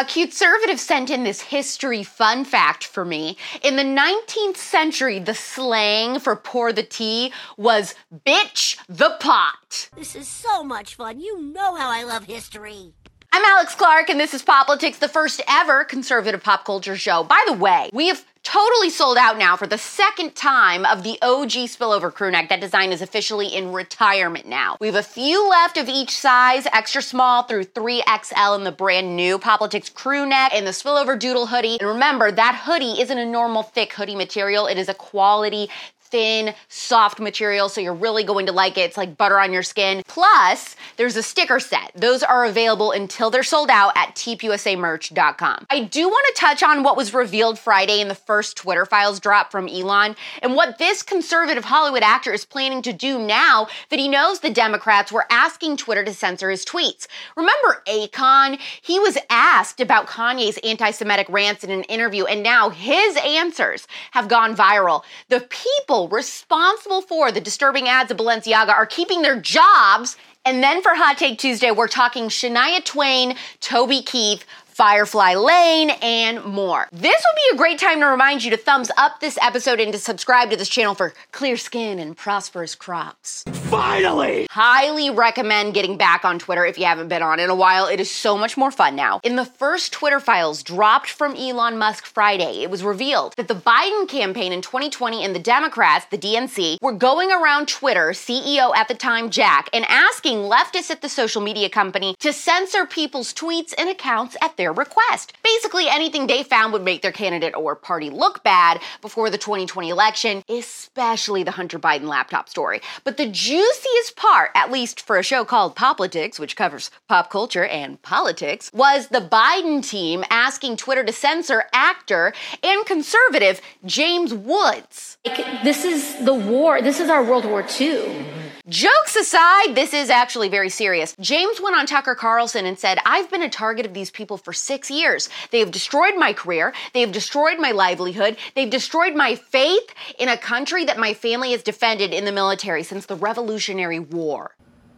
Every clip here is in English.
A conservative sent in this history fun fact for me. In the 19th century, the slang for pour the tea was bitch the pot. This is so much fun. You know how I love history. I'm Alex Clark, and this is Poplitics, the first ever conservative pop culture show. By the way, we have totally sold out now for the second time of the OG spillover crew neck. That design is officially in retirement now. We have a few left of each size, extra small through 3XL in the brand new Poplitics crew neck and the spillover doodle hoodie. And remember, that hoodie isn't a normal thick hoodie material. It is a quality thin, soft material, so you're really going to like it. It's like butter on your skin. Plus, there's a sticker set. Those are available until they're sold out at tpusamerch.com. I do want to touch on what was revealed Friday in the first Twitter files drop from Elon and what this conservative Hollywood actor is planning to do now that he knows the Democrats were asking Twitter to censor his tweets. Remember Akon? He was asked about Kanye's anti Semitic rants in an interview, and now his answers have gone viral. The people people responsible for the disturbing ads of Balenciaga are keeping their jobs. And then for Hot Take Tuesday, we're talking Shania Twain, Toby Keith, Firefly Lane, and more. This would be a great time to remind you to thumbs up this episode and to subscribe to this channel for clear skin and prosperous crops. Finally! Highly recommend getting back on Twitter if you haven't been on in a while. It is so much more fun now. In the first Twitter files dropped from Elon Musk Friday, it was revealed that the Biden campaign in 2020 and the Democrats, the DNC, were going around Twitter, CEO at the time Jack, and asking leftists at the social media company to censor people's tweets and accounts at their their request. Basically, anything they found would make their candidate or party look bad before the 2020 election, especially the Hunter Biden laptop story. But the juiciest part, at least for a show called Poplitics, which covers pop culture and politics, was the Biden team asking Twitter to censor actor and conservative James Woods. This is the war. This is our World War II. Jokes aside, this is actually very serious. James went on Tucker Carlson and said, I've been a target of these people for six years. They have destroyed my career. They have destroyed my livelihood. They've destroyed my faith in a country that my family has defended in the military since the Revolutionary War.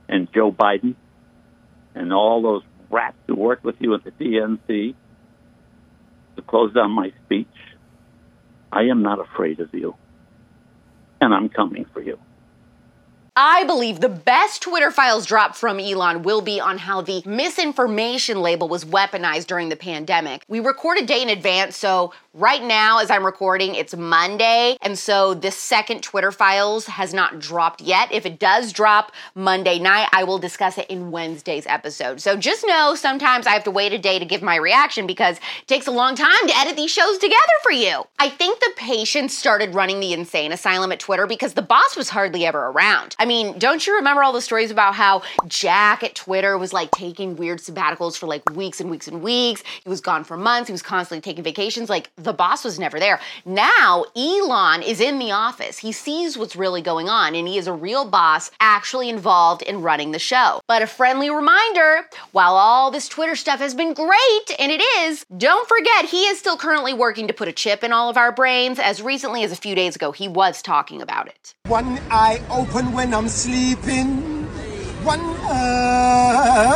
And Joe Biden and all those rats who worked with you at the DNC, to close down my speech, I am not afraid of you. And I'm coming for you. I believe the best Twitter files drop from Elon will be on how the misinformation label was weaponized during the pandemic. We record a day in advance, so right now, as I'm recording, it's Monday, and so this second Twitter files has not dropped yet. If it does drop Monday night, I will discuss it in Wednesday's episode. So just know sometimes I have to wait a day to give my reaction because it takes a long time to edit these shows together for you. I think the patients started running the insane asylum at Twitter because the boss was hardly ever around. I mean, don't you remember all the stories about how Jack at Twitter was like taking weird sabbaticals for like weeks and weeks and weeks? He was gone for months. He was constantly taking vacations. Like the boss was never there. Now, Elon is in the office. He sees what's really going on and he is a real boss actually involved in running the show. But a friendly reminder while all this Twitter stuff has been great, and it is, don't forget he is still currently working to put a chip in all of our brains. As recently as a few days ago, he was talking about it. One eye open when I'm sleeping. One eye.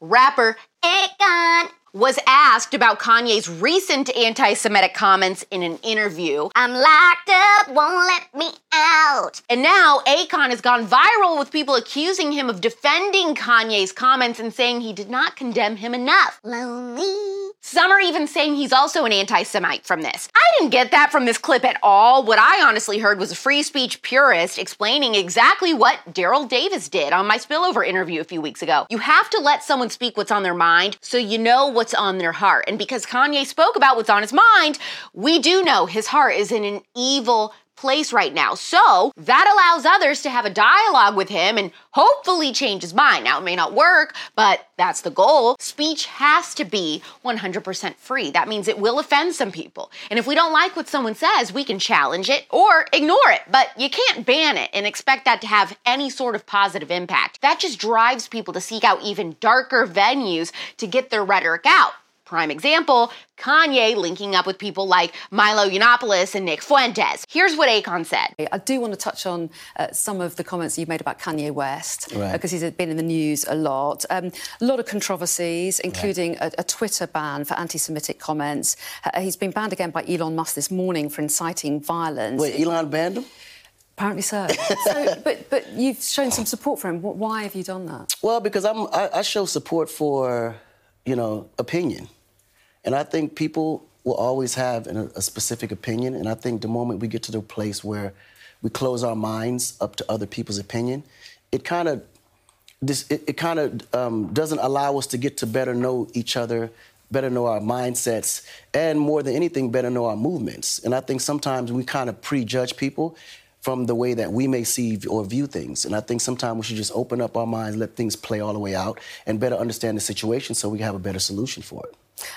Rapper Akon was asked about Kanye's recent anti Semitic comments in an interview. I'm locked up, won't let me out. And now Akon has gone viral with people accusing him of defending Kanye's comments and saying he did not condemn him enough. Lonely. Some are even saying he's also an anti Semite from this. I didn't get that from this clip at all. What I honestly heard was a free speech purist explaining exactly what Daryl Davis did on my spillover interview a few weeks ago. You have to let someone speak what's on their mind so you know what's on their heart. And because Kanye spoke about what's on his mind, we do know his heart is in an evil place right now. So that allows others to have a dialogue with him and hopefully change his mind. Now, it may not work, but that's the goal. Speech has to be 100% free. That means it will offend some people. And if we don't like what someone says, we can challenge it or ignore it, but you can't ban it and expect that to have any sort of positive impact. That just drives people to seek out even darker venues to get their rhetoric out. Prime example, Kanye linking up with people like Milo Yiannopoulos and Nick Fuentes. Here's what Akon said. I do want to touch on uh, some of the comments you've made about Kanye West, Right. because he's been in the news a lot. Um, a lot of controversies, including a, a Twitter ban for anti Semitic comments. Uh, he's been banned again by Elon Musk this morning for inciting violence. Wait, Elon banned him? Apparently so. so but, but you've shown some support for him. Why have you done that? Well, because I'm, I, I show support for, you know, opinion. And I think people will always have an, a specific opinion. And I think the moment we get to the place where we close our minds up to other people's opinion, it kind of this it, it kind of um, doesn't allow us to get to better know each other, better know our mindsets, and more than anything, better know our movements. And I think sometimes we kind of prejudge people from the way that we may see or view things. And I think sometimes we should just open up our minds, let things play all the way out, and better understand the situation so we can have a better solution for it.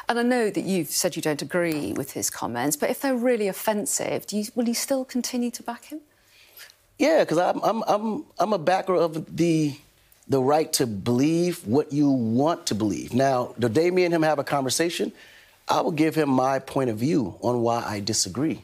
And I know that you've said you don't agree with his comments, but if they're really offensive, do you, will you still continue to back him? Yeah, because I'm, I'm, I'm, I'm a backer of the, the right to believe what you want to believe. Now, the day me and him have a conversation, I will give him my point of view on why I disagree.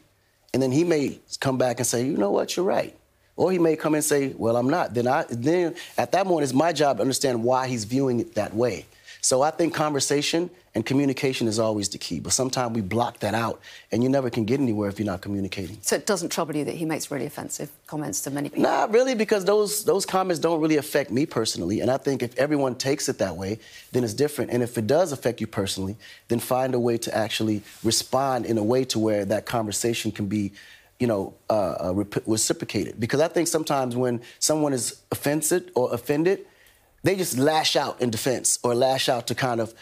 And then he may come back and say, you know what, you're right. Or he may come and say, well, I'm not. Then, I, then at that moment, it's my job to understand why he's viewing it that way. So I think conversation and communication is always the key. But sometimes we block that out, and you never can get anywhere if you're not communicating. So it doesn't trouble you that he makes really offensive comments to many people? Not really, because those those comments don't really affect me personally. And I think if everyone takes it that way, then it's different. And if it does affect you personally, then find a way to actually respond in a way to where that conversation can be, you know, uh, uh, reciprocated. Because I think sometimes when someone is offended or offended, they just lash out in defense or lash out to kind of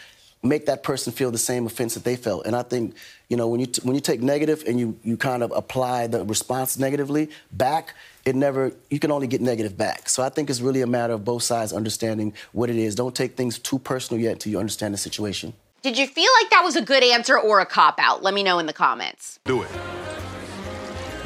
make that person feel the same offense that they felt. And I think, you know, when you t- when you take negative and you you kind of apply the response negatively back, it never you can only get negative back. So I think it's really a matter of both sides understanding what it is. Don't take things too personal yet until you understand the situation. Did you feel like that was a good answer or a cop out? Let me know in the comments. Do it.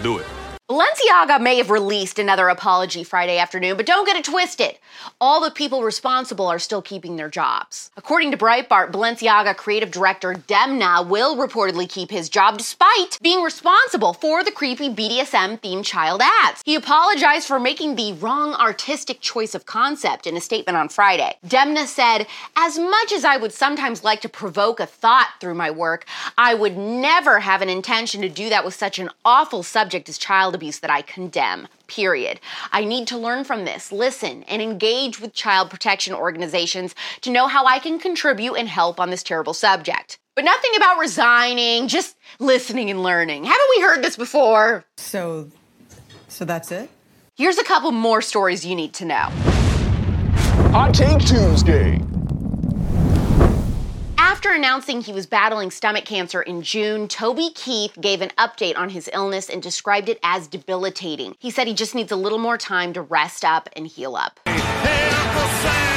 Do it. Balenciaga may have released another apology Friday afternoon, but don't get it twisted. All the people responsible are still keeping their jobs. According to Breitbart, Balenciaga creative director Demna will reportedly keep his job despite being responsible for the creepy BDSM themed child ads. He apologized for making the wrong artistic choice of concept in a statement on Friday. Demna said, As much as I would sometimes like to provoke a thought through my work, I would never have an intention to do that with such an awful subject as child abuse that I condemn. Period. I need to learn from this, listen, and engage with child protection organizations to know how I can contribute and help on this terrible subject. But nothing about resigning, just listening and learning. Haven't we heard this before? So, so that's it? Here's a couple more stories you need to know. Hot Take Tuesday. After announcing he was battling stomach cancer in June, Toby Keith gave an update on his illness and described it as debilitating. He said he just needs a little more time to rest up and heal up. Hey, Sam,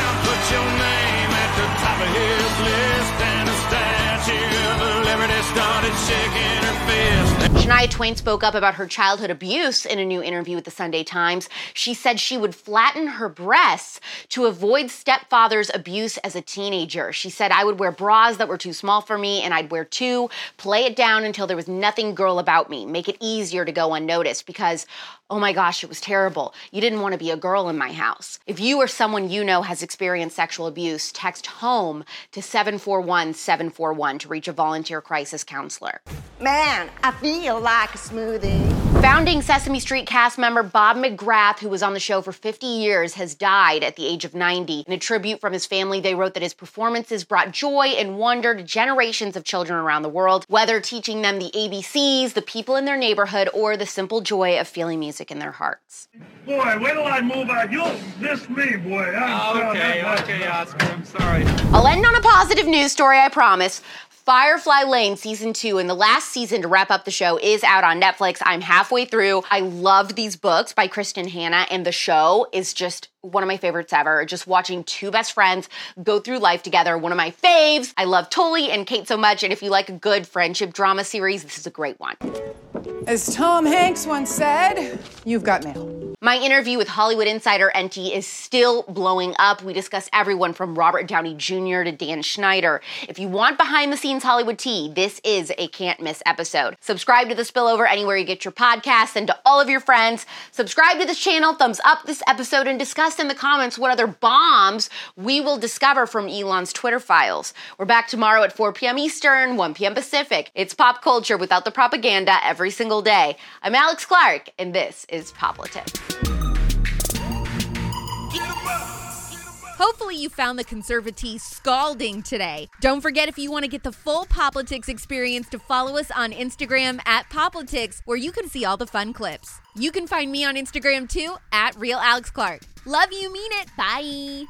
Shania Twain spoke up about her childhood abuse in a new interview with the Sunday Times. She said she would flatten her breasts to avoid stepfather's abuse as a teenager. She said, I would wear bras that were too small for me, and I'd wear two, play it down until there was nothing girl about me, make it easier to go unnoticed because, oh my gosh, it was terrible. You didn't want to be a girl in my house. If you or someone you know has experienced sexual abuse, text HOME to 741 741 to reach a volunteer crisis counselor. Man, I feel like a smoothie. Founding Sesame Street cast member Bob McGrath, who was on the show for 50 years, has died at the age of 90. In a tribute from his family, they wrote that his performances brought joy and wonder to generations of children around the world, whether teaching them the ABCs, the people in their neighborhood, or the simple joy of feeling music in their hearts. Boy, wait till I move out. You'll miss me, boy. I'm Okay, okay, Oscar, I'm sorry. I'll end on a positive news story, I promise. Firefly Lane season two and the last season to wrap up the show is out on Netflix. I'm halfway through. I loved these books by Kristin Hannah, and the show is just one of my favorites ever. Just watching two best friends go through life together. One of my faves. I love Tully and Kate so much, and if you like a good friendship drama series, this is a great one. As Tom Hanks once said, you've got mail. My interview with Hollywood insider NT is still blowing up. We discuss everyone from Robert Downey Jr. to Dan Schneider. If you want behind the scenes Hollywood tea, this is a can't miss episode. Subscribe to the spillover anywhere you get your podcasts and to all of your friends. Subscribe to this channel, thumbs up this episode, and discuss in the comments what other bombs we will discover from Elon's Twitter files. We're back tomorrow at 4 p.m. Eastern, 1 p.m. Pacific. It's pop culture without the propaganda every single day. I'm Alex Clark, and this is Poplitics. Hopefully, you found the conservative scalding today. Don't forget, if you want to get the full Poplitics experience, to follow us on Instagram at Poplitics, where you can see all the fun clips. You can find me on Instagram too at Real Alex Clark. Love you, mean it. Bye.